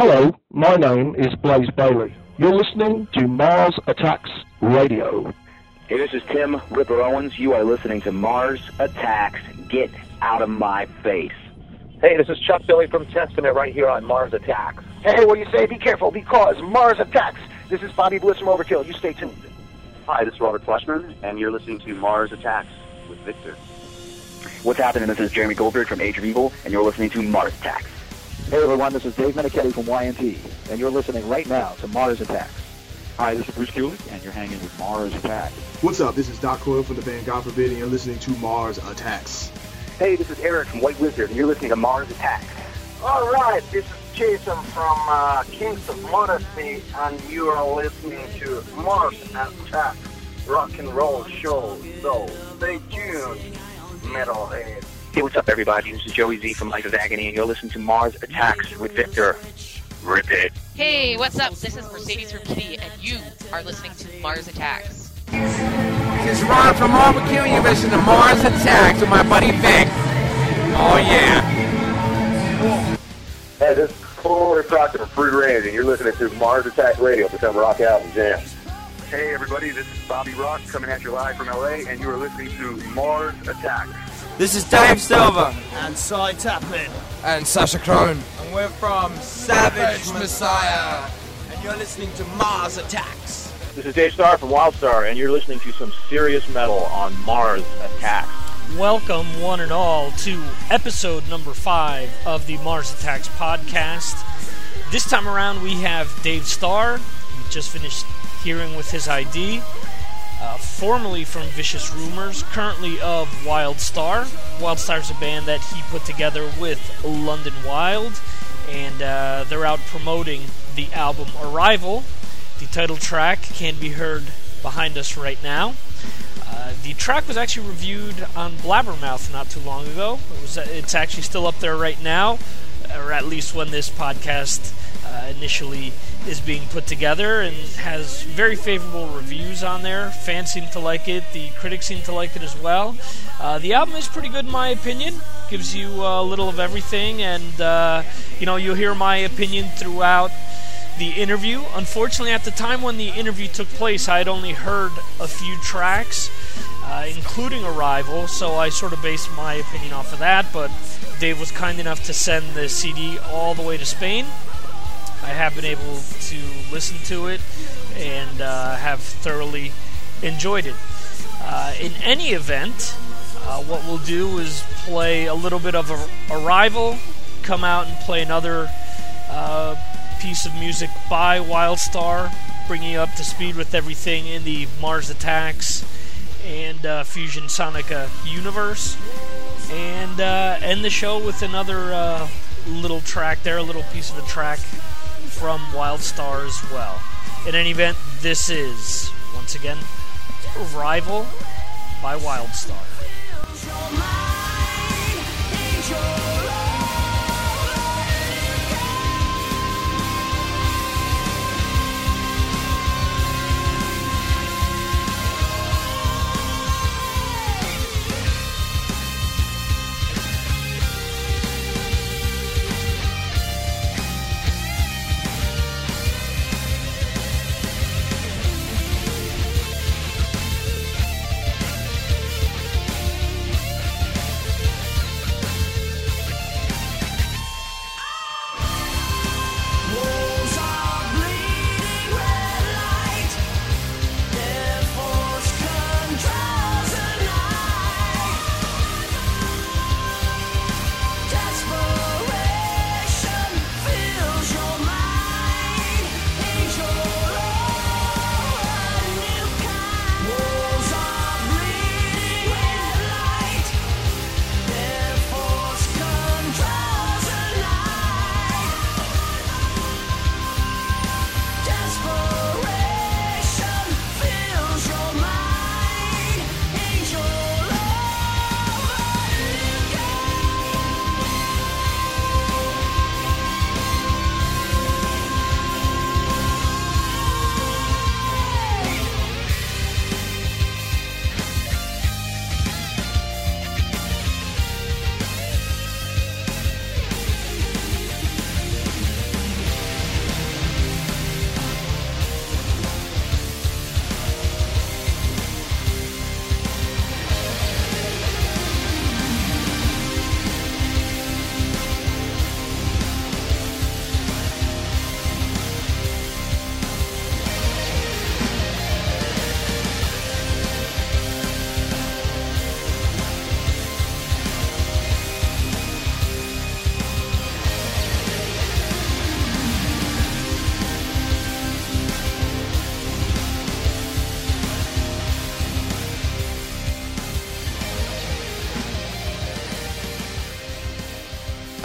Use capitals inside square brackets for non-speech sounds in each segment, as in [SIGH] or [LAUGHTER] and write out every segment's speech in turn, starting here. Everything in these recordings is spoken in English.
Hello, my name is Blaze Bayley. You're listening to Mars Attacks Radio. Hey, this is Tim Ripper Owens. You are listening to Mars Attacks. Get out of my face. Hey, this is Chuck Billy from Testament right here on Mars Attacks. Hey, what do you say? Be careful because Mars Attacks. This is Bobby Blitz from Overkill. You stay tuned. Hi, this is Robert Fleischman, and you're listening to Mars Attacks with Victor. What's happening? This is Jeremy Goldberg from Age of Evil, and you're listening to Mars Attacks. Hey everyone, this is Dave Meniketti from Y&T, and you're listening right now to Mars Attacks. Hi, this is Bruce Kulick, and you're hanging with Mars Attacks. What's up? This is Doc Coyle from the band God Forbid, and you're listening to Mars Attacks. Hey, this is Eric from White Wizzard, and you're listening to Mars Attacks. All right, this is Jason from uh, Kings of Modesty, and you are listening to Mars Attacks rock and roll show. So stay tuned, metalhead. Hey, what's up, everybody? This is Joey Z from Life of Agony, and you're listening to Mars Attacks with Victor. Rip it. Hey, what's up? This is Mercedes from Kittie, and you are listening to Mars Attacks. This is Ron from Barbecue, and you're listening to Mars Attacks with my buddy Vic. Oh, yeah. Hey, this is Corey Proctor from Free Range, and you're listening to Mars Attack Radio. Become rock out and jam. Hey, everybody, this is Bobby Rock coming at you live from LA, and you are listening to Mars Attacks. This is Dave Silver. And Cy Taplin. And Sasha Crone. And we're from Savage Messiah. And you're listening to Mars Attacks. This is Dave Starr from Wildstarr, and you're listening to some serious metal on Mars Attacks. Welcome, one and all, to episode number five of the Mars Attacks podcast. This time around, we have Dave Starr. We just finished hearing with his ID. Uh, formerly from Vicious Rumors, currently of Wildstarr. Wildstarr is a band that he put together with London Wild, and uh, they're out promoting the album Arrival. The title track can be heard behind us right now. Uh, the track was actually reviewed on Blabbermouth not too long ago. It was, it's actually still up there right now, or at least when this podcast uh, initially is being put together and has very favorable reviews on there. Fans seem to like it. The critics seem to like it as well. Uh, the album is pretty good in my opinion. Gives you a little of everything, and uh, you know you'll hear my opinion throughout the interview. Unfortunately, at the time when the interview took place, I had only heard a few tracks, uh, including Arrival, so I sort of based my opinion off of that. But Dave was kind enough to send the CD all the way to Spain. I have been able to listen to it and uh, have thoroughly enjoyed it. Uh, in any event, uh, what we'll do is play a little bit of a Arrival, come out and play another uh, piece of music by Wildstarr, bringing you up to speed with everything in the Mars Attacks and uh, Fusion Sonica universe, and uh, end the show with another little track there, a little piece of a track from Wildstarr as well. In any event, this is, once again, Arrival by Wildstar.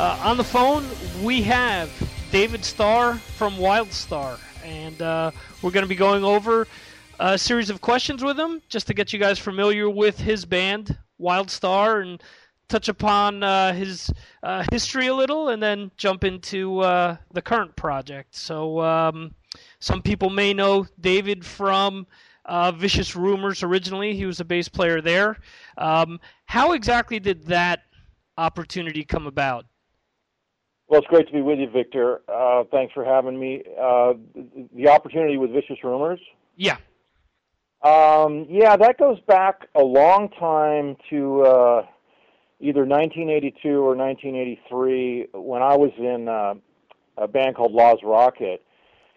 Uh, on the phone, we have David Starr from Wildstarr, and uh, we're going to be going over a series of questions with him just to get you guys familiar with his band, Wildstarr, and touch upon uh, his uh, history a little, and then jump into uh, the current project. So, um, some people may know David from uh, Vicious Rumors originally. He was a bass player there. Um, how exactly did that opportunity come about? Well, it's great to be with you, Victor. Uh, thanks for having me. Uh, the opportunity with Vicious Rumors? Yeah. Um, yeah, that goes back a long time to uh, either 1982 or 1983 when I was in uh, a band called Laws Rocket.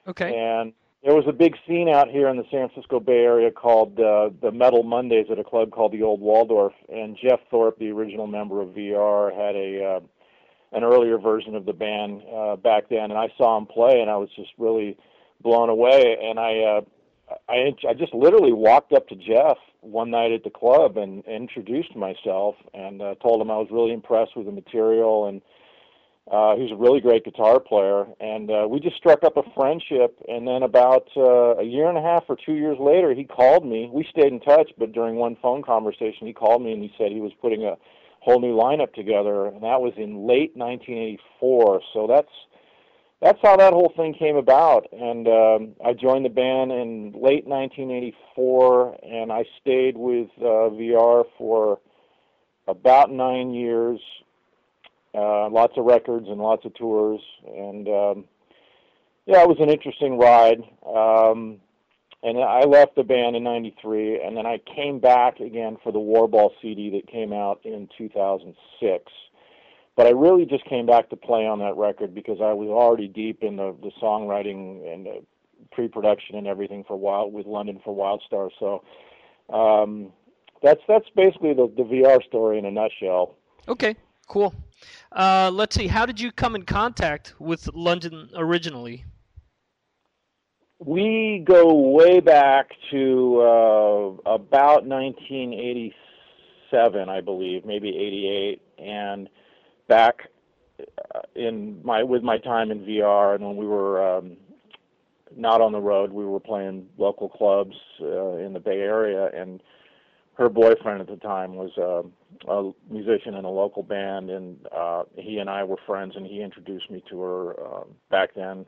Okay. And there was a big scene out here in the San Francisco Bay Area called uh, the Metal Mondays at a club called the Old Waldorf. And Geoff Thorpe, the original member of VR, had a uh, an earlier version of the band uh, back then, and I saw him play, and I was just really blown away. And I uh, I I just literally walked up to Geoff one night at the club and introduced myself and uh, told him I was really impressed with the material and uh, he's a really great guitar player, and uh, we just struck up a friendship. And then about uh, a year and a half or two years later, he called me. We stayed in touch, but during one phone conversation, he called me and he said he was putting a whole new lineup together, and that was in late 1984. So that's that's how that whole thing came about. And um, I joined the band in late 1984, and I stayed with uh, VR for about nine years uh, lots of records and lots of tours, and um, yeah, it was an interesting ride. Um, and I left the band in '93, and then I came back again for the Warball CD that came out in 2006. But I really just came back to play on that record because I was already deep in the, the songwriting and the pre-production and everything for Wild with London for Wildstarr. So um, that's that's basically the, the VR story in a nutshell. Okay, cool. Uh, let's see. How did you come in contact with London originally? We go way back to uh, about 1987, I believe, maybe 88, and back uh, in my with my time in VR, and when we were um, not on the road, we were playing local clubs uh, in the Bay Area, and her boyfriend at the time was uh, a musician in a local band, and uh, he and I were friends, and he introduced me to her uh, back then.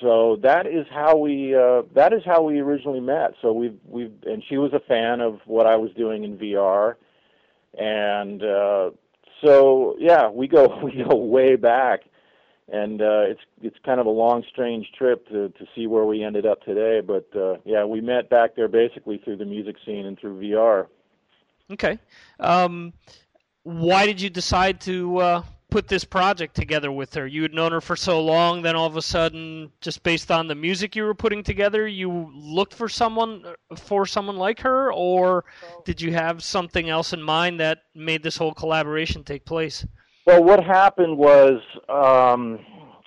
So that is how we uh, that is how we originally met. So we've we've and she was a fan of what I was doing in VR, and uh, so yeah, we go [LAUGHS] we go way back and uh, it's it's kind of a long, strange trip to to see where we ended up today. But uh, yeah, we met back there basically through the music scene and through VR. Okay, um, why did you decide to uh, put this project together with her? You had known her for so long, then all of a sudden, just based on the music you were putting together, you looked for someone for someone like her, or did you have something else in mind that made this whole collaboration take place? Well, what happened was um,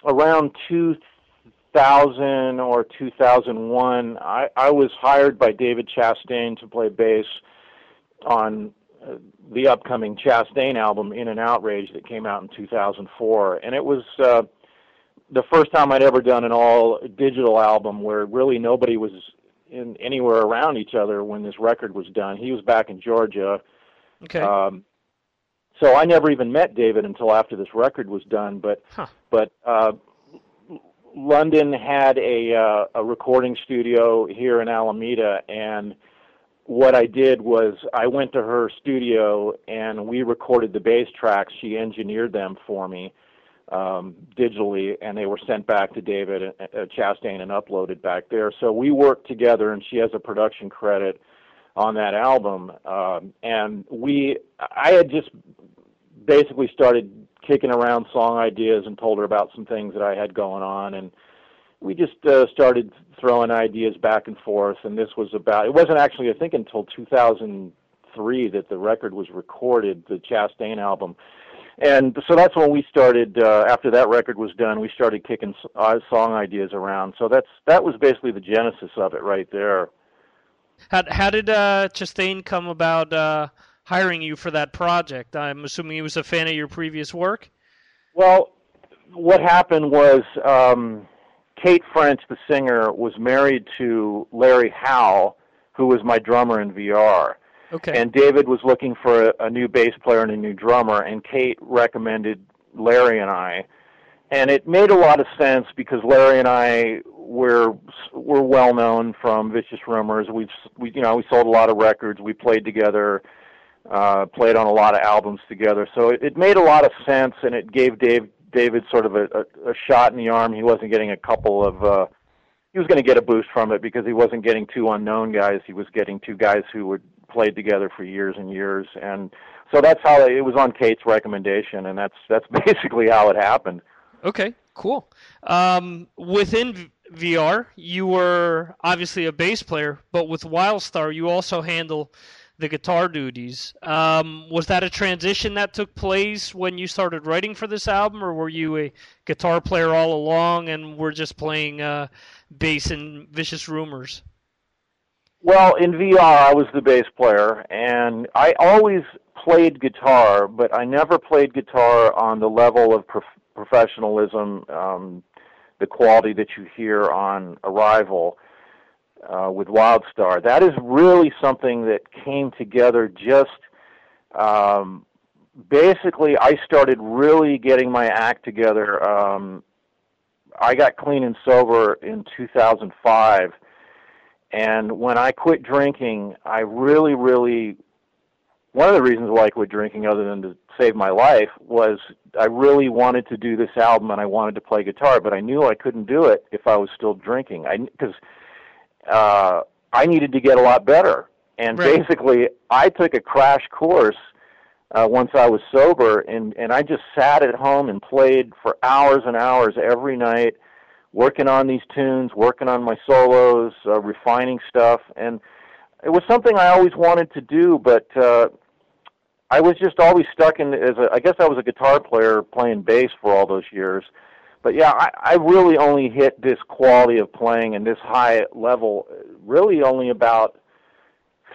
around 2000 or 2001, I, I was hired by David Chastain to play bass on the upcoming Chastain album, In an Outrage, that came out in 2004. And it was uh, the first time I'd ever done an all digital album where really nobody was in anywhere around each other when this record was done. He was back in Georgia. Okay. Um, so I never even met David until after this record was done. But huh. but uh, London had a uh, a recording studio here in Alameda, and what I did was I went to her studio and we recorded the bass tracks. She engineered them for me um, digitally, and they were sent back to David uh, Chastain and uploaded back there. So we worked together, and she has a production credit on that album. Um, and we, I had just basically started kicking around song ideas and told her about some things that I had going on, and we just uh, started throwing ideas back and forth. And this was about. It wasn't actually, I think, until 2003 that the record was recorded, the Chastain album. And so that's when we started. Uh, after that record was done, we started kicking uh, song ideas around. So that's that was basically the genesis of it right there. How how did uh, Chastain come about uh, hiring you for that project? I'm assuming he was a fan of your previous work. Well, what happened was um, Kate French, the singer, was married to Larry Howe, who was my drummer in VR. Okay. And David was looking for a, a new bass player and a new drummer, and Kate recommended Larry and I. And it made a lot of sense because Larry and I were were well known from Vicious Rumors. We've we you know we sold a lot of records. We played together, uh, played on a lot of albums together. So it, it made a lot of sense, and it gave Dave David sort of a, a, a shot in the arm. He wasn't getting a couple of uh, he was going to get a boost from it because he wasn't getting two unknown guys. He was getting two guys who would played together for years and years, and so that's how it, was on Kate's recommendation, and that's that's [LAUGHS] basically how it happened. Okay, cool. Um, within VR, you were obviously a bass player, but with Wildstarr, you also handle the guitar duties. Um, was that a transition that took place when you started writing for this album, or were you a guitar player all along and were just playing uh, bass in Vicious Rumors? Well, in VR, I was the bass player, and I always played guitar, but I never played guitar on the level of prof- professionalism, um, the quality that you hear on Arrival uh, with Wildstarr. That is really something that came together just. Um, basically, I started really getting my act together. Um, I got clean and sober in 2005 and when I quit drinking, I really, really, one of the reasons why I quit drinking, other than to save my life, was I really wanted to do this album and I wanted to play guitar, but I knew I couldn't do it if I was still drinking. I because uh, I needed to get a lot better, and Right. basically, I took a crash course uh, once I was sober, and and I just sat at home and played for hours and hours every night working on these tunes, working on my solos, uh, refining stuff, and it was something I always wanted to do, but uh, I was just always stuck in as a. I guess I was a guitar player playing bass for all those years, but yeah, I, I really only hit this quality of playing and this high level uh, really only about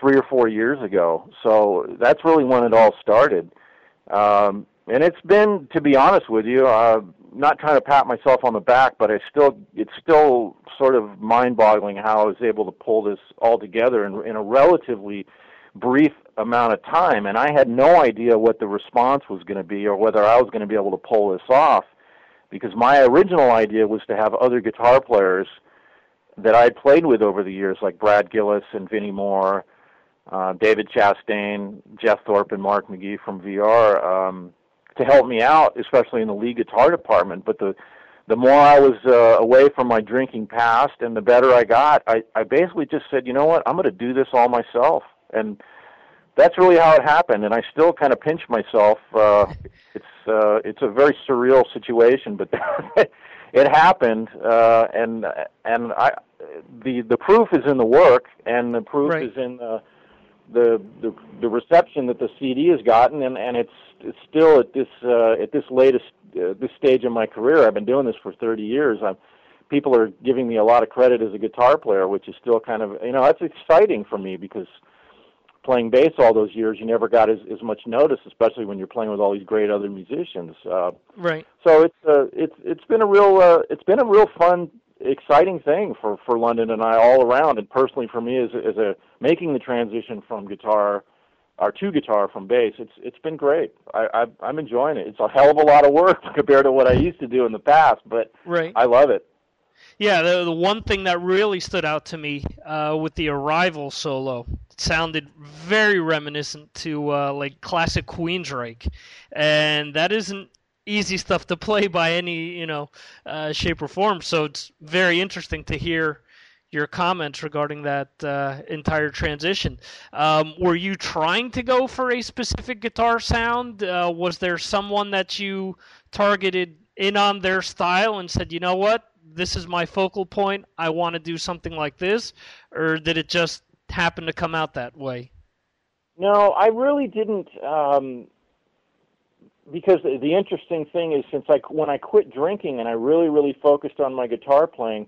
three or four years ago. So that's really when it all started. Um, and it's been, to be honest with you, uh, not trying to pat myself on the back, but I still, it's still sort of mind-boggling how I was able to pull this all together in, in a relatively brief amount of time. And I had no idea what the response was going to be or whether I was going to be able to pull this off, because my original idea was to have other guitar players that I'd played with over the years, like Brad Gillis and Vinnie Moore, uh, David Chastain, Geoff Thorpe, and Mark McGee from VR um, to help me out, especially in the lead guitar department. But the the more I was uh, away from my drinking past, and the better I got, I, I basically just said, you know what, I'm going to do this all myself, and that's really how it happened. And I still kind of pinch myself. Uh, it's [LAUGHS] uh, it's a very surreal situation, but [LAUGHS] it happened, uh, and and I the the proof is in the work, and the proof Right. is in the the the the reception that the CD has gotten, and and it's it's still at this uh, at this latest uh, this stage of my career. I've been doing this for 30 years. I'm people are giving me a lot of credit as a guitar player, which is still kind of you know that's exciting for me because playing bass all those years, you never got as as much notice, especially when you're playing with all these great other musicians. Uh, Right. so it's uh, it's it's been a real uh, it's been a real fun, exciting thing for for London and I all around, and personally for me as as a making the transition from guitar or to guitar from bass. It's it's been great. I, I I'm enjoying it. It's a hell of a lot of work [LAUGHS] compared to what I used to do in the past, but Right. I love it. Yeah, the, the one thing that really stood out to me uh, with the Arrival solo it sounded very reminiscent to uh, like classic Queensryche, and that isn't easy stuff to play by any you know uh, shape or form. So it's very interesting to hear your comments regarding that uh, entire transition. Um, were you trying to go for a specific guitar sound? Uh, was there someone that you targeted in on their style and said, you know what, this is my focal point. I want to do something like this, or did it just happen to come out that way? No, I really didn't. Um, because the, interesting thing is, since I when I quit drinking and I really really focused on my guitar playing,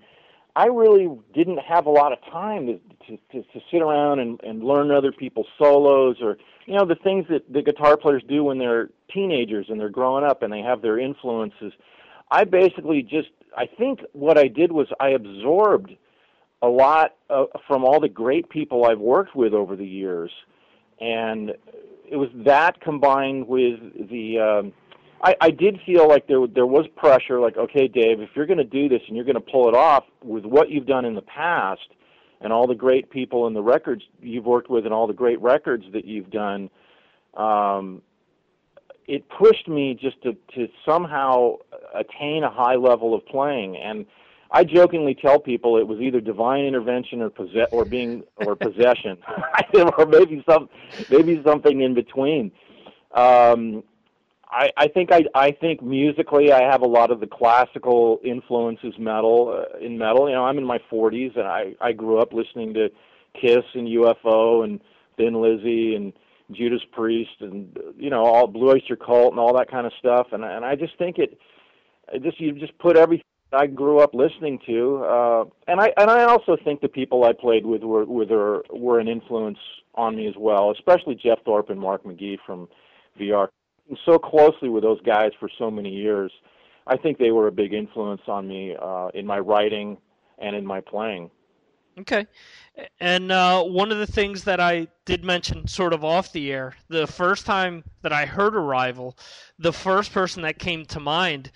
I really didn't have a lot of time to to, to, to sit around and, and learn other people's solos or you know the things that the guitar players do when they're teenagers and they're growing up and they have their influences. I basically just I think what I did was I absorbed a lot uh, from all the great people I've worked with over the years, and it was that combined with the. Um, I, I did feel like there there was pressure. Like, okay, Dave, if you're going to do this and you're going to pull it off with what you've done in the past, and all the great people and the records you've worked with, and all the great records that you've done, um, it pushed me just to to somehow attain a high level of playing and I jokingly tell people it was either divine intervention or possess or being or possession, [LAUGHS] or maybe some maybe something in between. Um, I, I think I, I think musically I have a lot of the classical influences metal uh, in metal. You know, I'm in my 40s and I I grew up listening to Kiss and UFO and Thin Lizzy and Judas Priest and you know all Blue Oyster Cult and all that kind of stuff. And and I just think it, it just you just put everything I grew up listening to, uh, and I and I also think the people I played with were were were an influence on me as well, especially Geoff Thorpe and Mark McGee from VR. So closely with those guys for so many years, I think they were a big influence on me uh, in my writing and in my playing. Okay. And uh, one of the things that I did mention sort of off the air, the first time that I heard Arrival, the first person that came to mind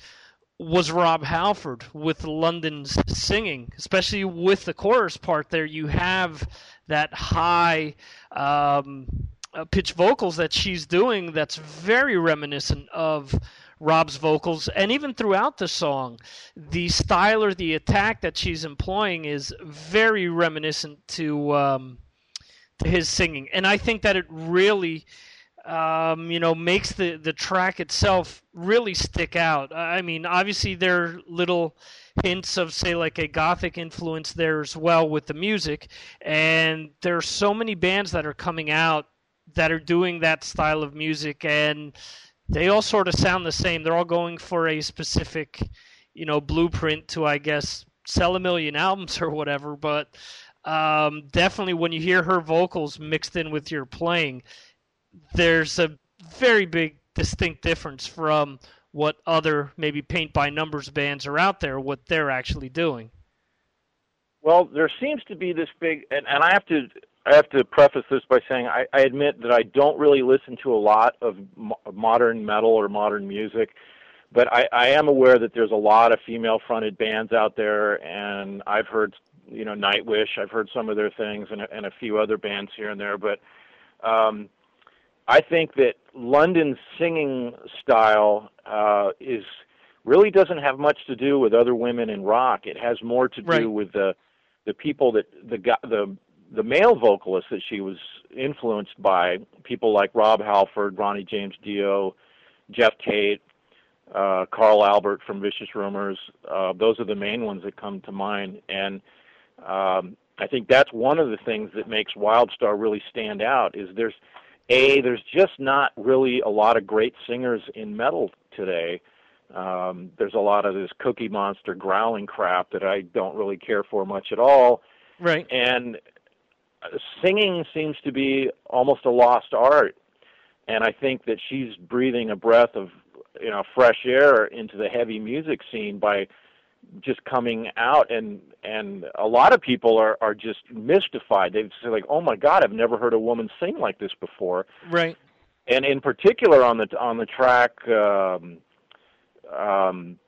was Rob Halford with London's singing, especially with the chorus part there. You have that high um, uh, pitch vocals that she's doing that's very reminiscent of Rob's vocals, and even throughout the song, the style or the attack that she's employing is very reminiscent to um, to his singing, and I think that it really um, you know, makes the, the track itself really stick out. I mean, obviously there are little hints of, say, like a gothic influence there as well with the music, and there are so many bands that are coming out that are doing that style of music, and they all sort of sound the same. They're all going for a specific, you know, blueprint to, I guess, sell a million albums or whatever, but um, definitely when you hear her vocals mixed in with your playing, there's a very big distinct difference from what other maybe paint by numbers bands are out there, what they're actually doing. Well, there seems to be this big, and, and I have to I have to preface this by saying I, I admit that I don't really listen to a lot of mo- modern metal or modern music, but I, I am aware that there's a lot of female-fronted bands out there, and I've heard you know Nightwish, I've heard some of their things, and, and a few other bands here and there, but um, I think that London's singing style uh, is really doesn't have much to do with other women in rock. It has more to do right. with the the people that the the the male vocalists that she was influenced by, people like Rob Halford, Ronnie James Dio, Geoff Tate, uh, Carl Albert from Vicious Rumors. Uh, those are the main ones that come to mind, and um, I think that's one of the things that makes Wildstarr really stand out. Is there's a there's just not really a lot of great singers in metal today. Um, there's a lot of this Cookie Monster growling crap that I don't really care for much at all. Right. And singing seems to be almost a lost art. And I think that she's breathing a breath of you know fresh air into the heavy music scene by just coming out. And and a lot of people are are just mystified. They say like oh my god i've never heard a woman sing like this before. Right. And in particular on the on the track um um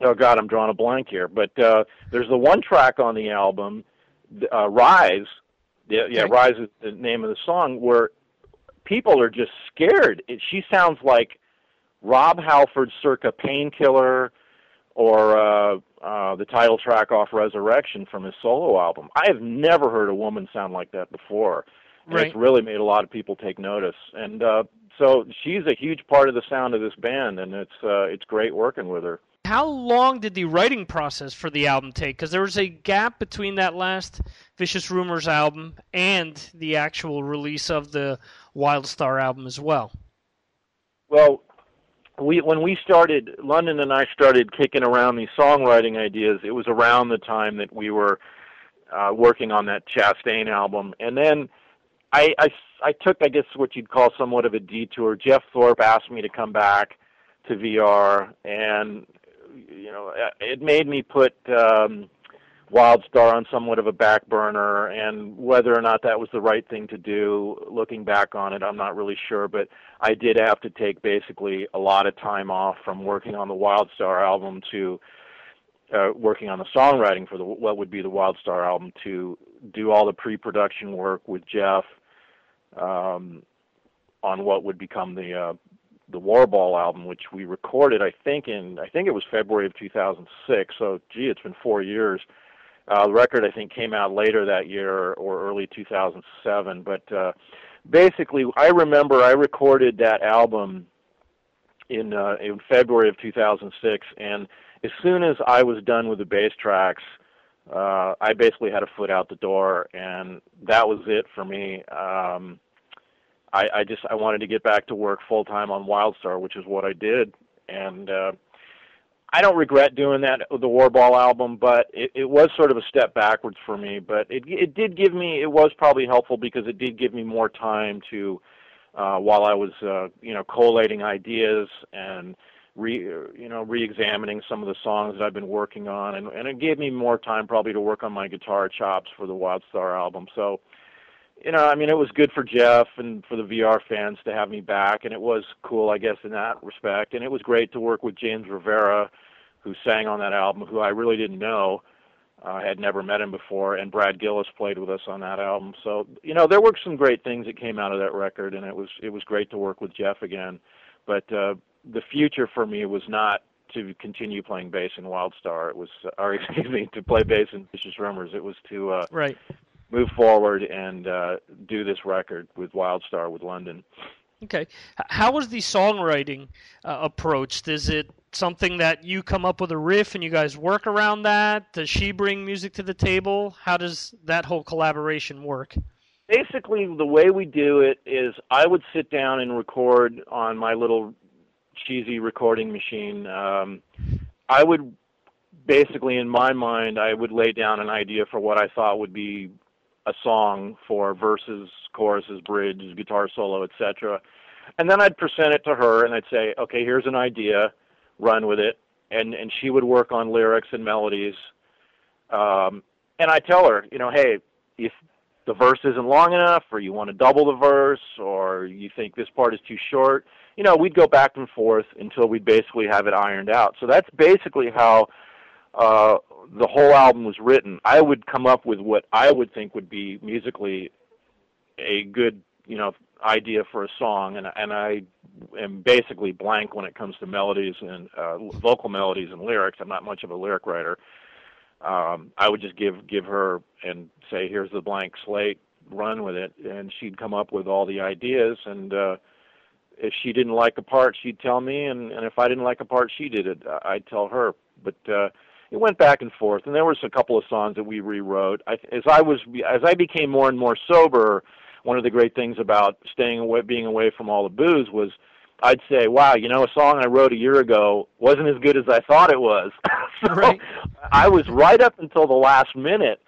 oh god i'm drawing a blank here. But uh there's the one track on the album uh rise yeah yeah rise is the name of the song where people are just scared it, she sounds like rob halford circa painkiller or uh, uh, the title track off Resurrection from his solo album. I have never heard a woman sound like that before. And Right. It's really made a lot of people take notice, and uh, so she's a huge part of the sound of this band, and it's uh, it's great working with her. How long did the writing process for the album take? Because there was a gap between that last Vicious Rumors album and the actual release of the Wildstarr album as well. Well, we when we started, London and I started kicking around these songwriting ideas. It was around the time that we were uh, working on that Chastain album, and then I, I I took, I guess, what you'd call somewhat of a detour. Geoff Thorpe asked me to come back to VR, and you know, it made me put um, WildStarr on somewhat of a back burner, and whether or not that was the right thing to do, looking back on it, I'm not really sure. But I did have to take basically a lot of time off from working on the WildStarr album to uh, working on the songwriting for the what would be the WildStarr album to do all the pre-production work with Geoff um, on what would become the uh, the Warball album, which we recorded, I think in I think it was February of 2006. So, gee, it's been four years. Uh, the record I think came out later that year or early 2007. But uh, basically, I remember I recorded that album in uh, in February of 2006, and as soon as I was done with the bass tracks, uh, I basically had a foot out the door, and that was it for me. Um, I, I just I wanted to get back to work full time on WildStarr, which is what I did, and uh, I don't regret doing that the Warball album, but it, it was sort of a step backwards for me. But it it did give me it was probably helpful because it did give me more time to uh, while I was uh, you know collating ideas and re you know re-examining some of the songs that I've been working on, and and it gave me more time probably to work on my guitar chops for the WildStarr album. So you know, I mean, it was good for Geoff and for the VR fans to have me back, and it was cool, I guess, in that respect. And it was great to work with James Rivera, who sang on that album, who I really didn't know. I had never met him before, and Brad Gillis played with us on that album. So, you know, there were some great things that came out of that record, and it was it was great to work with Geoff again. But uh, the future for me was not to continue playing bass in WildStarr. It was, [LAUGHS] or excuse me, to play bass in Vicious Rumors. It was to uh, right move forward and uh, do this record with WildStarr with London. Okay, how was the songwriting uh, approached? Is it something that you come up with a riff and you guys work around that? Does she bring music to the table? How does that whole collaboration work? Basically, the way we do it is I would sit down and record on my little cheesy recording machine. Um, I would basically, in my mind, I would lay down an idea for what I thought would be a song for verses, choruses, bridge, guitar solo, etc. And then I'd present it to her and I'd say, okay, here's an idea, run with it. And, and she would work on lyrics and melodies. Um, and I tell her, you know, hey, if the verse isn't long enough or you want to double the verse or you think this part is too short, you know, we'd go back and forth until we'd basically have it ironed out. So that's basically how uh, the whole album was written, I would come up with what I would think would be musically a good, you know, idea for a song, and and I am basically blank when it comes to melodies and uh, vocal melodies and lyrics. I'm not much of a lyric writer. Um, I would just give give her and say, "Here's the blank slate, run with it," and she'd come up with all the ideas. And uh, if she didn't like a part, she'd tell me, and and if I didn't like a part, she did it. I'd tell her. But uh, it went back and forth, and there was a couple of songs that we rewrote. I, as I was as I became more and more sober, one of the great things about staying away, being away from all the booze was. I'd say, wow, you know, a song I wrote a year ago wasn't as good as I thought it was. [LAUGHS] so right. I was right up until the last minute.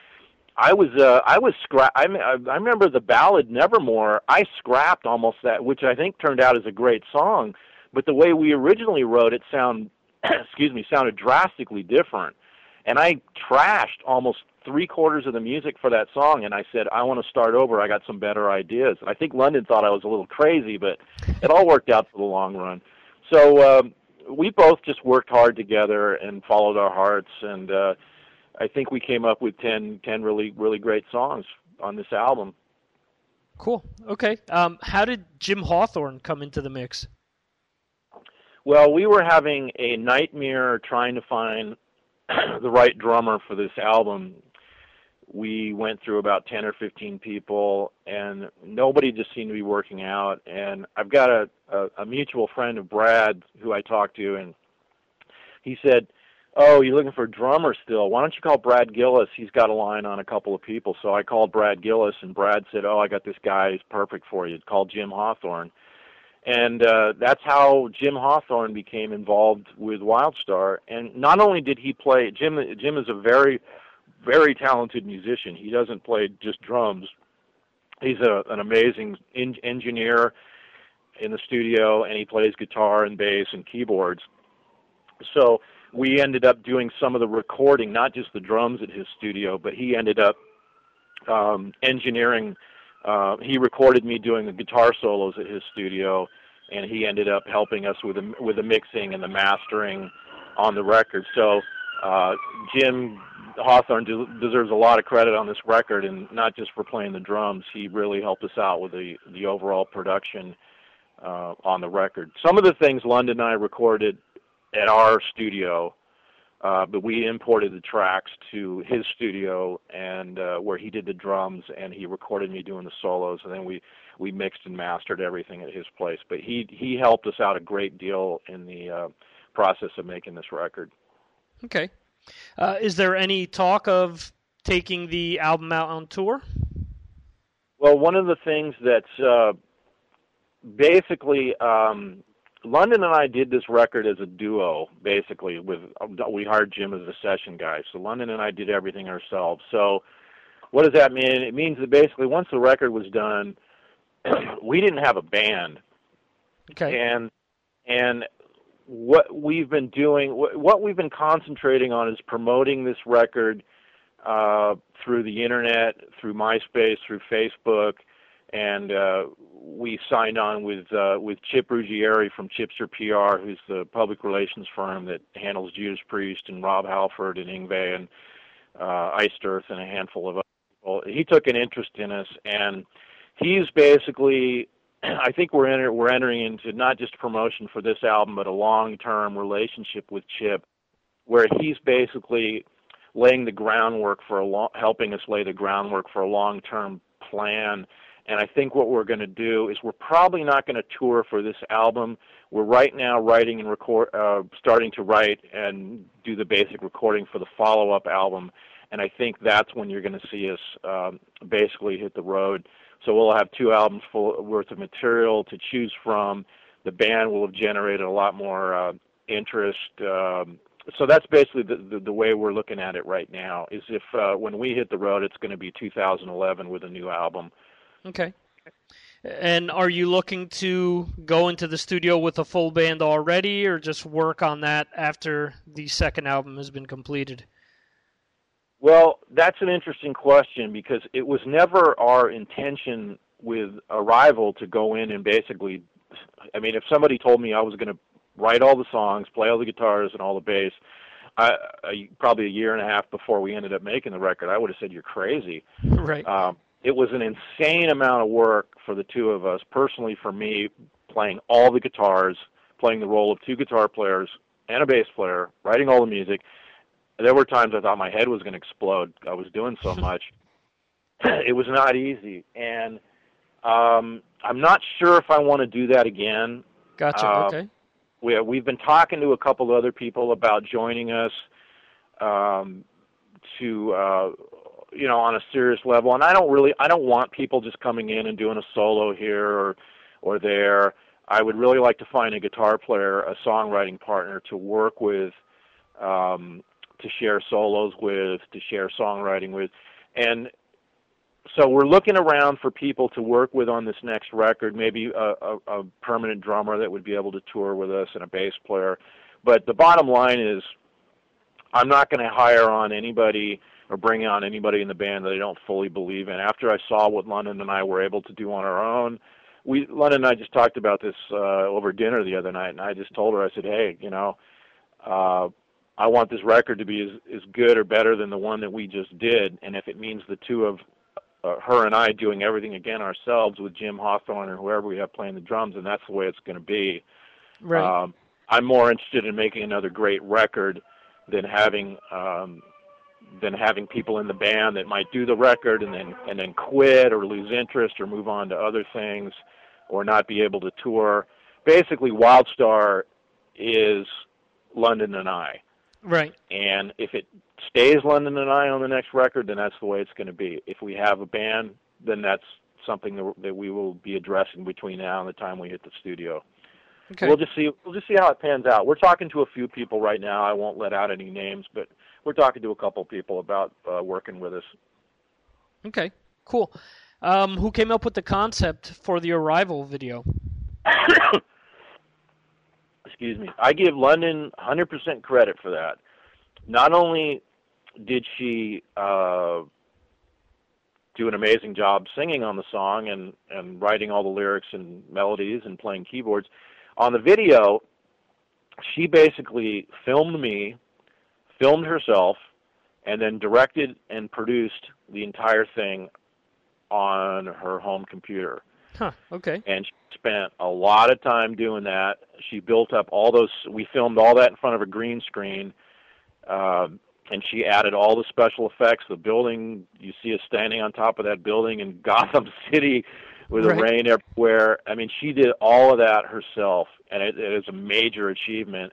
I was, uh, I was scrap. I, I remember the ballad Nevermore. I scrapped almost that, which I think turned out as a great song. But the way we originally wrote it sound [COUGHS] excuse me, sounded drastically different. And I trashed almost three quarters of the music for that song, and I said, I want to start over. I got some better ideas. And I think London thought I was a little crazy, but it all worked out for the long run. So um, we both just worked hard together and followed our hearts, and uh, I think we came up with ten, ten really, really great songs on this album. Cool. Okay. Um, how did Jim Hawthorne come into the mix? Well, we were having a nightmare trying to find [CLEARS THROAT] the right drummer for this album. We went through about 10 or 15 people, and nobody just seemed to be working out. And I've got a, a, a mutual friend of Brad who I talked to, and he said, Oh, you're looking for a drummer still. Why don't you call Brad Gillis? He's got a line on a couple of people. So I called Brad Gillis, and Brad said, Oh, I got this guy. He's perfect for you. Called Jim Hawthorne and uh, that's how Jim Hawthorne became involved with WildStarr. And not only did he play, Jim Jim is a very, very talented musician. He doesn't play just drums. he's a, an amazing in, engineer in the studio, and he plays guitar and bass and keyboards. So we ended up doing some of the recording, not just the drums at his studio, but he ended up um, engineering. Uh, he recorded me doing the guitar solos at his studio, and he ended up helping us with the with the mixing and the mastering on the record. So uh, Jim Hawthorne de- deserves a lot of credit on this record, and not just for playing the drums. He really helped us out with the the overall production uh, on the record. Some of the things London and I recorded at our studio, uh, but we imported the tracks to his studio and uh, where he did the drums and he recorded me doing the solos, and then we we mixed and mastered everything at his place. But he he helped us out a great deal in the uh, process of making this record. Okay. Uh, is there any talk of taking the album out on tour? Well, one of the things that's uh, basically um, London and I did this record as a duo, basically. With we hired Jim as a session guy, so London and I did everything ourselves. So, what does that mean? It means that basically, once the record was done, [CLEARS THROAT] we didn't have a band. Okay. And and what we've been doing, what we've been concentrating on, is promoting this record uh, through the internet, through MySpace, through Facebook, and uh, we signed on with uh, with Chip Ruggieri from Chipster PR, who's the public relations firm that handles Judas Priest and Rob Halford and Yngwie and uh, Iced Earth and a handful of other people. He took an interest in us, and he's basically. [CLEARS THROAT] I think we're enter, we're entering into not just promotion for this album, but a long-term relationship with Chip, where he's basically laying the groundwork for a long, helping us lay the groundwork for a long-term plan and I think what we're going to do is we're probably not going to tour for this album. We're right now writing and record, uh, starting to write and do the basic recording for the follow-up album. And I think that's when you're going to see us um, basically hit the road. So we'll have two albums full worth of material to choose from. The band will have generated a lot more uh, interest. Um, so that's basically the, the, the way we're looking at it right now. Is if uh, when we hit the road, it's going to be 2011 with a new album. Okay. And are you looking to go into the studio with a full band already, or just work on that after the second album has been completed? Well, that's an interesting question because it was never our intention with Arrival to go in and basically. I mean, if somebody told me I was going to write all the songs, play all the guitars and all the bass, I, I, probably a year and a half before we ended up making the record, I would have said you're crazy. [LAUGHS] Right. Um, it was an insane amount of work for the two of us. Personally, for me, playing all the guitars, playing the role of two guitar players and a bass player, writing all the music. There were times I thought my head was going to explode. I was doing so [LAUGHS] much. it was not easy, and um, I'm not sure if I want to do that again. Gotcha. Uh, okay. We we've been talking to a couple of other people about joining us um, to uh, you know, on a serious level. And I don't really, I don't want people just coming in and doing a solo here or, or there. I would really like to find a guitar player, a songwriting partner to work with, um, to share solos with, to share songwriting with, and so we're looking around for people to work with on this next record. Maybe a, a, a permanent drummer that would be able to tour with us and a bass player. But the bottom line is, I'm not going to hire on anybody or bring on anybody in the band that I don't fully believe in. After I saw what London and I were able to do on our own, we London and I just talked about this uh, over dinner the other night, and I just told her I said, hey, you know, uh, I want this record to be as as good or better than the one that we just did, and if it means the two of uh, her and I doing everything again ourselves with Jim Hawthorne or whoever we have playing the drums, and that's the way it's going to be. Right. Um, I'm more interested in making another great record than having um, than having people in the band that might do the record and then and then quit or lose interest or move on to other things or not be able to tour. Basically, Wildstarr is London and I. Right. And if it stays London and I on the next record, then that's the way it's going to be. If we have a band, then that's something that, that we will be addressing between now and the time we hit the studio. Okay. We'll just see. We'll just see how it pans out. We're talking to a few people right now. I won't let out any names, but we're talking to a couple people about uh, working with us. Okay, cool. Um, who came up with the concept for the Arrival video? [COUGHS] Excuse me. I give London 100% credit for that. Not only did she uh, do an amazing job singing on the song and, and writing all the lyrics and melodies and playing keyboards, on the video, she basically filmed me, filmed herself, and then directed and produced the entire thing on her home computer. Huh. Okay. And she spent a lot of time doing that. She built up all those. We filmed all that in front of a green screen, uh, and she added all the special effects. The building, you see us standing on top of that building in [LAUGHS] Gotham City with Right. the rain everywhere. I mean, she did all of that herself, and it, it is a major achievement.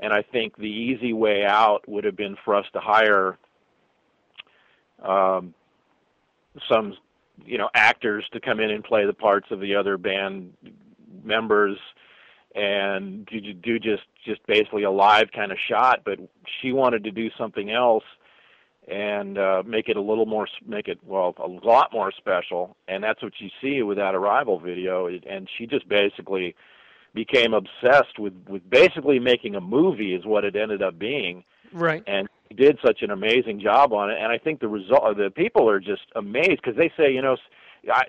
And I think the easy way out would have been for us to hire um, some, you know, actors to come in and play the parts of the other band members, and do, do just just basically a live kind of shot. But she wanted to do something else and uh, make it a little more, make it well a lot more special. And that's what you see with that arrival video. And she just basically became obsessed with with basically making a movie is what it ended up being. Right. and he did such an amazing job on it. And i think the result the people are just amazed because they say you know I,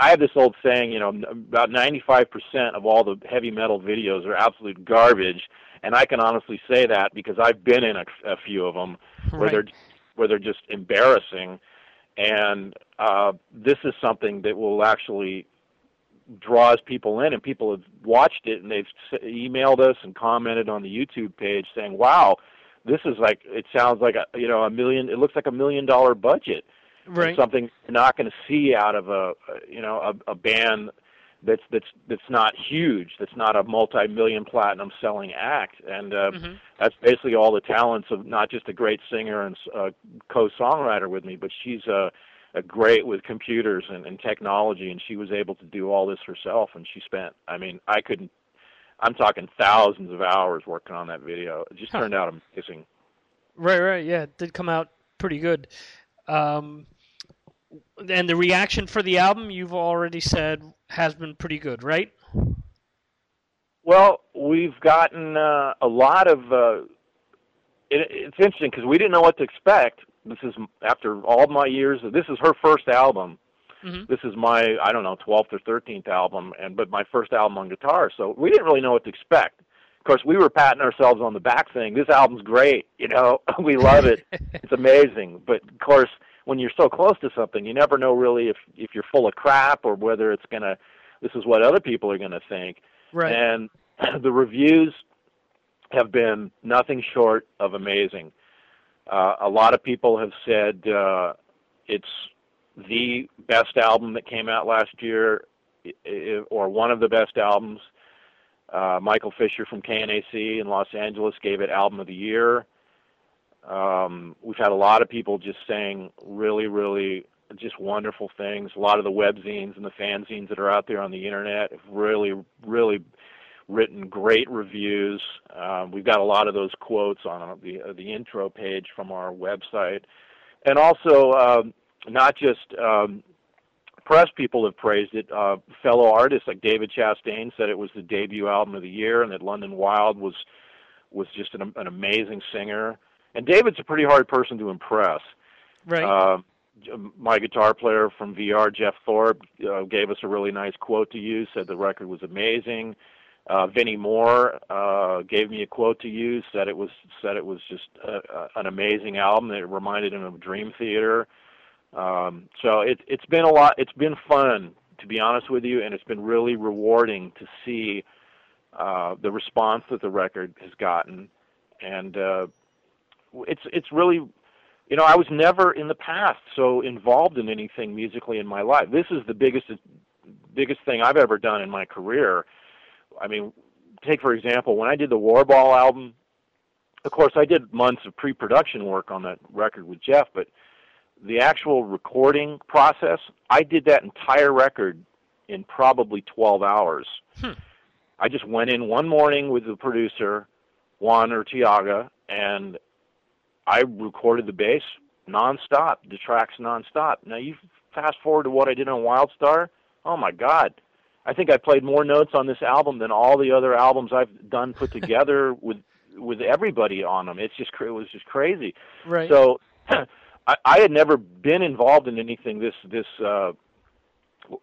I have this old saying, you know, about 95% of all the heavy metal videos are absolute garbage, and I can honestly say that because I've been in a, a few of them where they're where they're just embarrassing, and uh, this is something that will actually draws people in, and people have watched it and they've emailed us and commented on the YouTube page saying, "Wow, this is like it sounds like a you know a million. It looks like a million dollar budget." Right. And something you're not going to see out of a you know a, a band that's that's that's not huge. That's not a multi-million platinum selling act, and uh, Mhm. that's basically all the talents of not just a great singer and s- uh, co-songwriter with me, but she's a great with computers and, and technology, and she was able to do all this herself. And she spent, I mean, I couldn't. I'm talking thousands of hours working on that video. It just Huh. turned out amazing. Right, right, yeah, it did come out pretty good. Um, and the reaction for the album, you've already said, has been pretty good, right? Well, we've gotten uh, a lot of. Uh, it, it's interesting because we didn't know what to expect. This is after all my years. This is her first album. Mhm. This is my I don't know twelfth or thirteenth album, and but my first album on guitar. So we didn't really know what to expect. Of course, we were patting ourselves on the back, saying this album's great. [LAUGHS] You know, [LAUGHS] we love it. [LAUGHS] it's amazing. But of course, when you're so close to something, you never know really if if you're full of crap or whether it's gonna. This is what other people are gonna think. Right. And [CLEARS THROAT] the reviews have been nothing short of amazing. Uh, a lot of people have said uh, it's the best album that came out last year, or one of the best albums. Uh, Michael Fisher from KNAC in Los Angeles gave it Album of the Year. Um, we've had a lot of people just saying really, really just wonderful things. A lot of the webzines and the fanzines that are out there on the internet have really, really written great reviews. Um, we've got a lot of those quotes on uh, the uh, the intro page from our website, and also um, not just um, press people have praised it. Uh, fellow artists like David Chastain said it was the debut album of the year, and that London Wild was was just an, an amazing singer. And David's a pretty hard person to impress. Right. Uh, my guitar player from VR, Geoff Thorpe, uh, gave us a really nice quote to use. Said the record was amazing. Uh, Vinnie Moore uh, gave me a quote to use. Said it was said it was just a, a, an amazing album. That reminded him of Dream Theater. Um, so it, it's been a lot. It's been fun to be honest with you, and it's been really rewarding to see uh, the response that the record has gotten. And uh, it's it's really you know, I was never in the past so involved in anything musically in my life. This is the biggest biggest thing I've ever done in my career. I mean, take for example, when I did the Warball album, of course I did months of pre-production work on that record with Geoff, but the actual recording process, I did that entire record in probably 12 hours. Hmm. I just went in one morning with the producer, Juan Urteaga, and I recorded the bass nonstop, the tracks nonstop. Now you fast forward to what I did on WildStarr. Oh my God, I think I played more notes on this album than all the other albums I've done put [LAUGHS] together with with everybody on them. It's just it was just crazy. Right. So [CLEARS THROAT] I, I had never been involved in anything this this uh,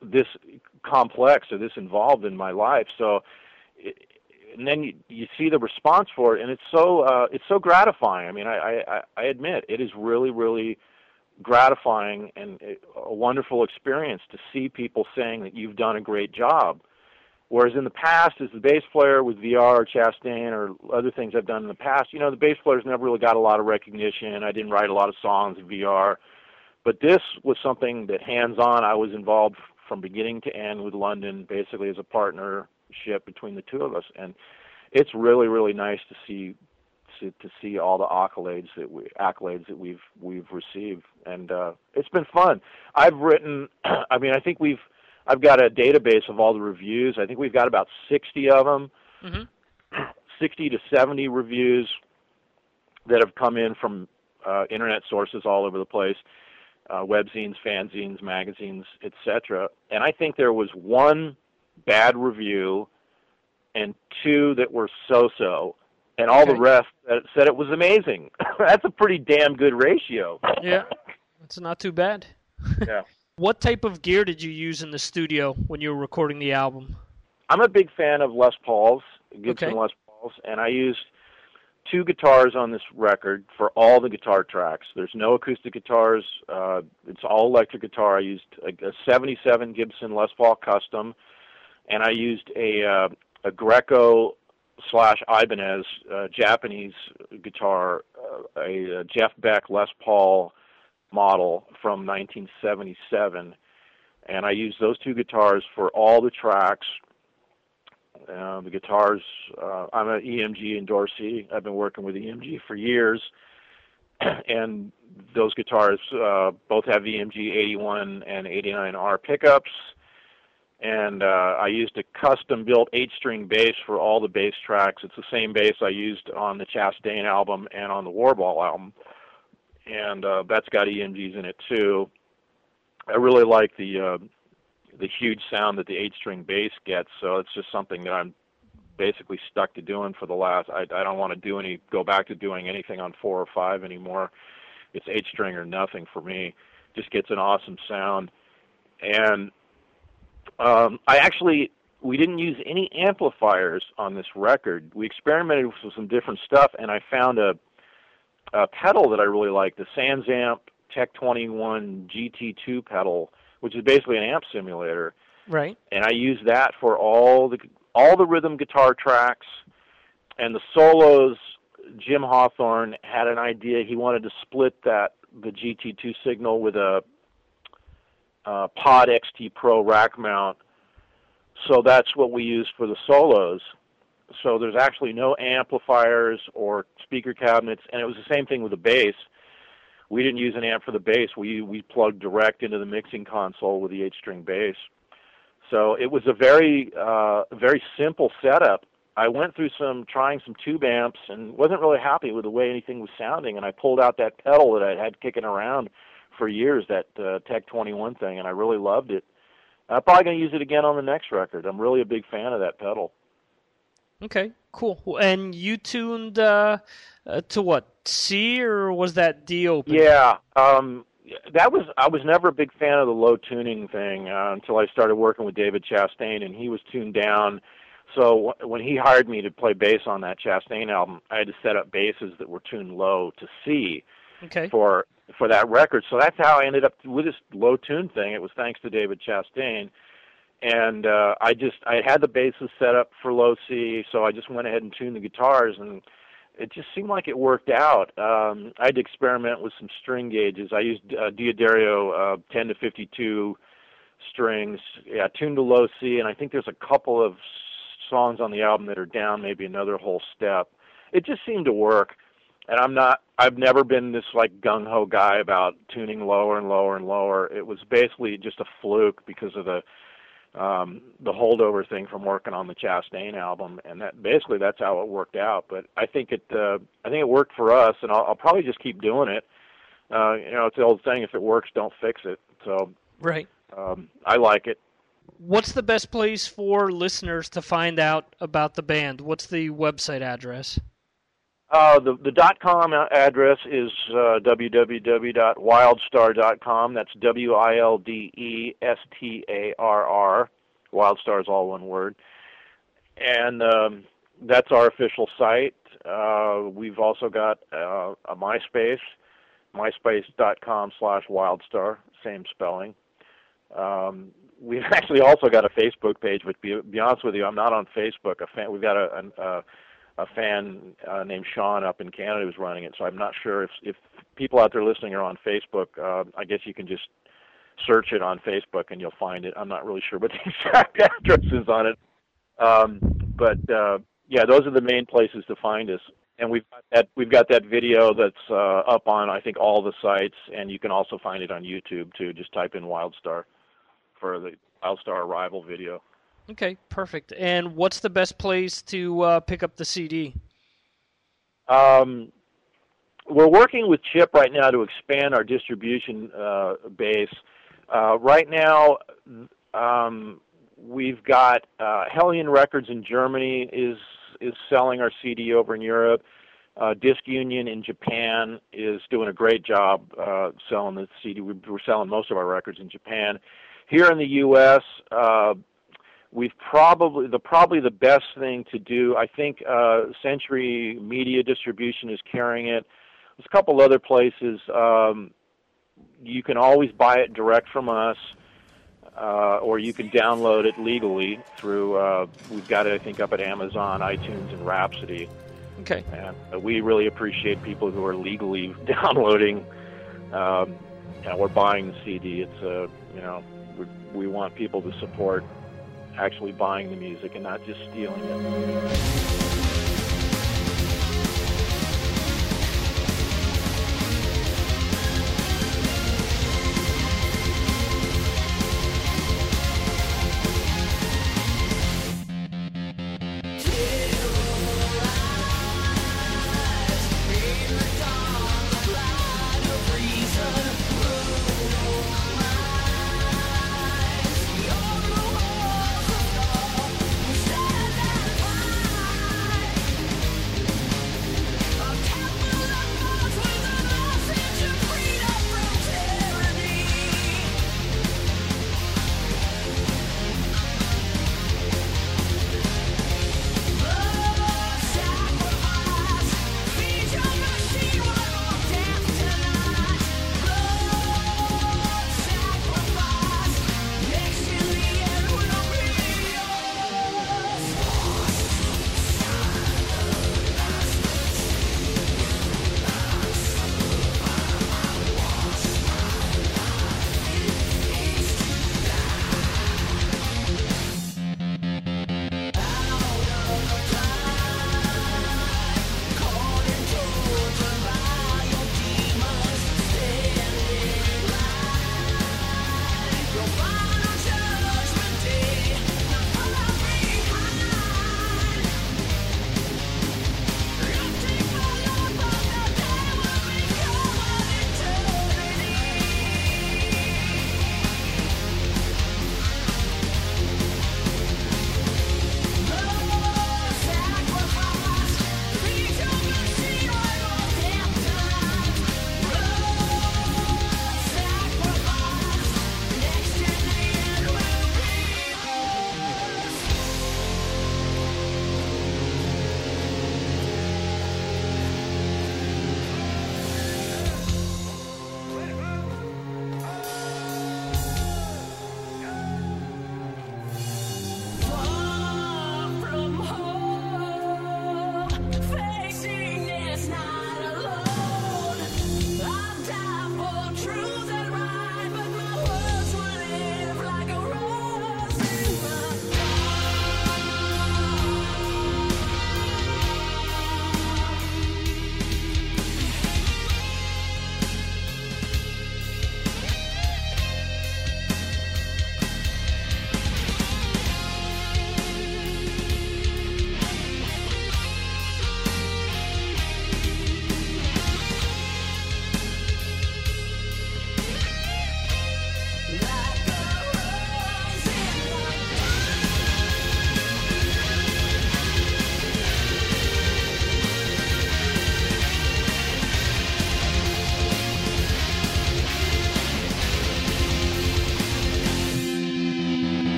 this complex or this involved in my life. So. It, and then you, you see the response for it, and it's so uh, it's so gratifying. I mean, I, I I admit it is really really gratifying and a wonderful experience to see people saying that you've done a great job. Whereas in the past, as the bass player with VR or Chastain or other things I've done in the past, you know, the bass players never really got a lot of recognition. I didn't write a lot of songs in VR. But this was something that hands on, I was involved from beginning to end with London, basically as a partnership between the two of us, and it's really really nice to see to, to see all the accolades that we accolades that we've we've received, and uh, it's been fun. I've written, [CLEARS THROAT] I mean, I think we've I've got a database of all the reviews. I think we've got about sixty of them, mm-hmm. [CLEARS THROAT] sixty to seventy reviews that have come in from uh, internet sources all over the place. Uh, webzines, fanzines, magazines, etc. And I think there was one bad review and two that were so-so and all Okay. the rest said it was amazing [LAUGHS] that's a pretty damn good ratio Yeah, it's not too bad. [LAUGHS] yeah What type of gear did you use in the studio when you were recording the album? i'm a big fan of les pauls gibson Okay. les pauls and i used two guitars on this record for all the guitar tracks there's no acoustic guitars uh, it's all electric guitar i used a, a 77 gibson les paul custom and i used a uh, a greco slash ibanez uh, japanese guitar uh, a, uh jeff beck les paul model from 1977 and i used those two guitars for all the tracks uh, the guitars, uh, I'm an EMG endorsee. I've been working with EMG for years, [CLEARS THROAT] and those guitars uh, both have EMG 81 and 89R pickups. And uh, I used a custom-built eight-string bass for all the bass tracks. It's the same bass I used on the Chastain album and on the Warball album, and uh, that's got EMGs in it too. I really like the uh, the huge sound that the eight string bass gets. So it's just something that I'm basically stuck to doing for the last. I, I don't want to do any go back to doing anything on four or five anymore. It's eight string or nothing for me. Just gets an awesome sound, and um, I actually we didn't use any amplifiers on this record. We experimented with some different stuff, and I found a, a pedal that I really like, the Sansamp Tech 21 GT2 pedal which is basically an amp simulator, Right. and I use that for all the all the rhythm guitar tracks and the solos. Jim Hawthorne had an idea. He wanted to split that the GT2 signal with a, uh Pod XT Pro rack mount. So that's what we use for the solos. So there's actually no amplifiers or speaker cabinets, and it was the same thing with the bass we didn't use an amp for the bass. We we plugged direct into the mixing console with the eight string bass. So it was a very uh, very simple setup. I went through some trying some tube amps and wasn't really happy with the way anything was sounding. And I pulled out that pedal that I had kicking around for years, that uh, Tech 21 thing, and I really loved it. I'm probably going to use it again on the next record. I'm really a big fan of that pedal. Okay, cool. And you tuned uh, uh, to what C or was that D open? Yeah, um, that was. I was never a big fan of the low tuning thing uh, until I started working with David Chastain, and he was tuned down. So w- when he hired me to play bass on that Chastain album, I had to set up basses that were tuned low to C Okay. for for that record. So that's how I ended up with this low tune thing. It was thanks to David Chastain. And uh, I just I had the basses set up for low C, so I just went ahead and tuned the guitars, and it just seemed like it worked out. Um, I had to experiment with some string gauges. I used uh, D'Addario uh, 10 to 52 strings, yeah, tuned to low C, and I think there's a couple of songs on the album that are down maybe another whole step. It just seemed to work and I'm not I've never been this like gung ho guy about tuning lower and lower and lower. It was basically just a fluke because of the um the holdover thing from working on the Chastain album and that basically that's how it worked out. But I think it uh I think it worked for us and I'll, I'll probably just keep doing it. Uh you know, it's the old saying if it works don't fix it. So Right. Um, I like it. What's the best place for listeners to find out about the band? What's the website address? Uh, the the dot com address is uh, www.wildstarr.com. That's W I L D E S T A R R. Wildstarr is all one word, and um, that's our official site. Uh, we've also got uh, a MySpace, myspace.com slash wildstarr, same spelling. Um, we've [LAUGHS] actually also got a Facebook page, but be, be honest with you, I'm not on Facebook. Fan, we've got a, a, a fan uh, named Sean up in Canada who's running it, so I'm not sure if if people out there listening are on Facebook. Uh, I guess you can just search it on Facebook and you'll find it. I'm not really sure what the [LAUGHS] exact address is on it, um, but uh, yeah, those are the main places to find us. And we've got that we've got that video that's uh, up on I think all the sites, and you can also find it on YouTube too. Just type in WildStarr for the WildStarr arrival video. Okay, perfect. And what's the best place to uh, pick up the CD? Um, we're working with Chip right now to expand our distribution uh, base. Uh, right now, um, we've got uh, Hellion Records in Germany is is selling our CD over in Europe. Uh, Disc Union in Japan is doing a great job uh, selling the CD. We're selling most of our records in Japan. Here in the U.S., uh, we've probably the probably the best thing to do. I think uh, Century Media Distribution is carrying it. There's a couple other places. Um, you can always buy it direct from us, uh, or you can download it legally through. Uh, we've got it, I think, up at Amazon, iTunes, and Rhapsody. Okay. And uh, we really appreciate people who are legally [LAUGHS] downloading um, and we're buying the CD. It's a, you know, we, we want people to support actually buying the music and not just stealing it.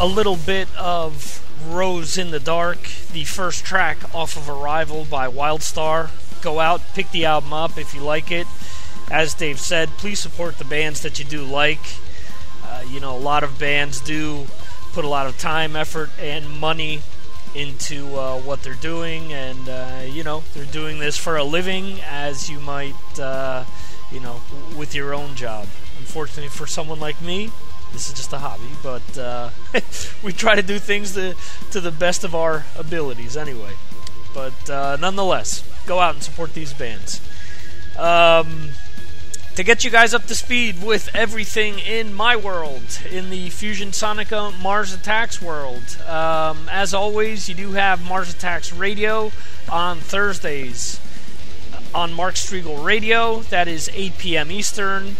A little bit of Rose in the Dark, the first track off of Arrival by Wildstarr. Go out, pick the album up if you like it. As Dave said, please support the bands that you do like. Uh, you know, a lot of bands do put a lot of time, effort, and money into uh, what they're doing, and uh, you know, they're doing this for a living, as you might, uh, you know, with your own job. Unfortunately, for someone like me, this is just a hobby, but uh, [LAUGHS] we try to do things to, to the best of our abilities anyway. But uh, nonetheless, go out and support these bands. Um, to get you guys up to speed with everything in my world, in the Fusion Sonica Mars Attacks world. Um, as always, you do have Mars Attacks Radio on Thursdays on Mark Strigl Radio. That is 8 p.m. Eastern.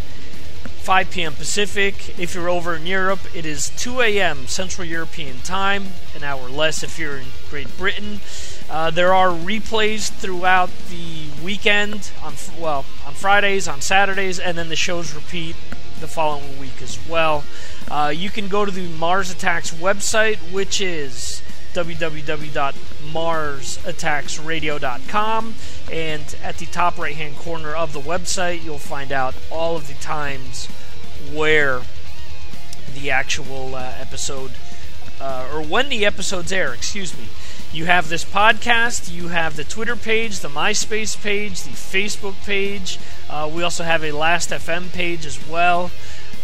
5 p.m. Pacific. If you're over in Europe, it is 2 a.m. Central European Time, an hour less if you're in Great Britain. Uh, there are replays throughout the weekend on well on Fridays, on Saturdays, and then the shows repeat the following week as well. Uh, you can go to the Mars Attacks website, which is www.marsattacksradio.com. And at the top right hand corner of the website, you'll find out all of the times where the actual uh, episode, uh, or when the episodes air, excuse me. You have this podcast, you have the Twitter page, the MySpace page, the Facebook page. Uh, we also have a Last FM page as well.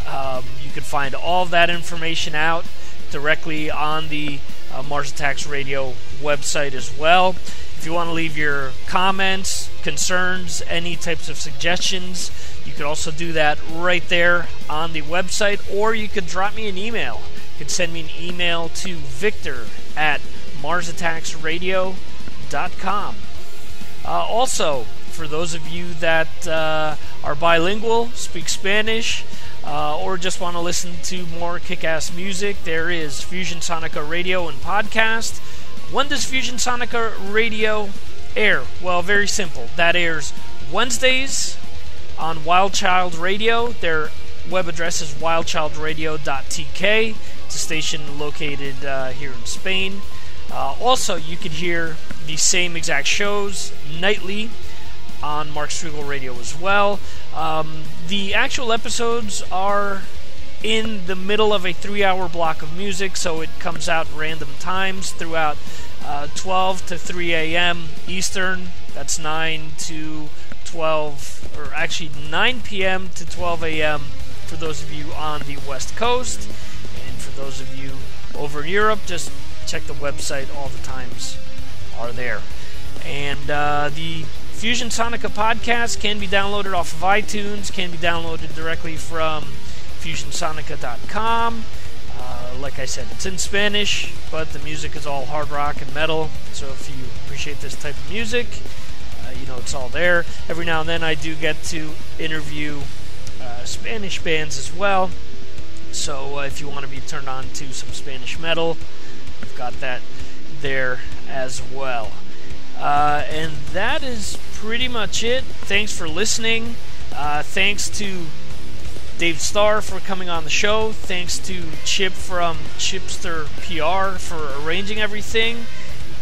Um, you can find all that information out directly on the uh, Mars Attacks Radio website as well. If you want to leave your comments, concerns, any types of suggestions, you could also do that right there on the website, or you could drop me an email. You could send me an email to victor at marsattacksradio.com. Uh, also, for those of you that uh, are bilingual, speak Spanish, uh, or just want to listen to more kick ass music, there is Fusion Sonica Radio and Podcast. When does Fusion Sonica Radio air? Well, very simple. That airs Wednesdays on Wild Child Radio. Their web address is wildchildradio.tk. It's a station located uh, here in Spain. Uh, also, you can hear the same exact shows nightly on Mark Strigl Radio as well. Um, the actual episodes are in the middle of a three hour block of music, so it comes out random times throughout uh, 12 to 3 a.m. Eastern. That's 9 to 12, or actually 9 p.m. to 12 a.m. for those of you on the West Coast. And for those of you over in Europe, just check the website. All the times are there. And uh, the Fusion Sonica podcast can be downloaded off of iTunes, can be downloaded directly from fusionsonica.com. Uh, like I said, it's in Spanish, but the music is all hard rock and metal. So if you appreciate this type of music, uh, you know it's all there. Every now and then I do get to interview uh, Spanish bands as well. So uh, if you want to be turned on to some Spanish metal, I've got that there as well. Uh, and that is pretty much it. Thanks for listening. Uh, thanks to Dave Starr for coming on the show. Thanks to Chip from Chipster PR for arranging everything.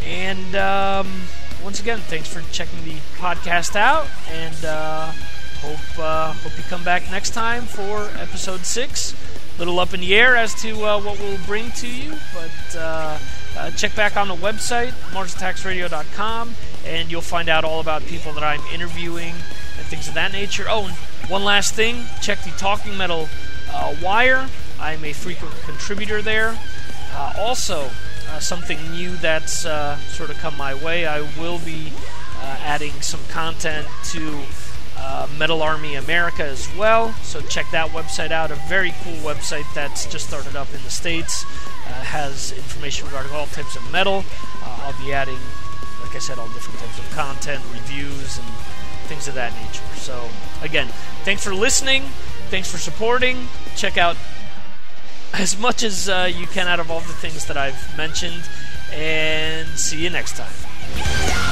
And um, once again, thanks for checking the podcast out. And uh, hope uh, hope you come back next time for episode six. Little up in the air as to uh, what we'll bring to you, but uh, check back on the website, marsattacksradio.com, and you'll find out all about people that I'm interviewing and things of that nature. Oh, and one last thing check the Talking Metal uh, Wire. I'm a frequent contributor there. Uh, also, uh, something new that's uh, sort of come my way, I will be uh, adding some content to uh, Metal Army America as well. So check that website out. A very cool website that's just started up in the States. Uh, has information regarding all types of metal. Uh, I'll be adding, like I said, all different types of content, reviews, and things of that nature. So, again, thanks for listening. Thanks for supporting. Check out as much as uh, you can out of all the things that I've mentioned. And see you next time.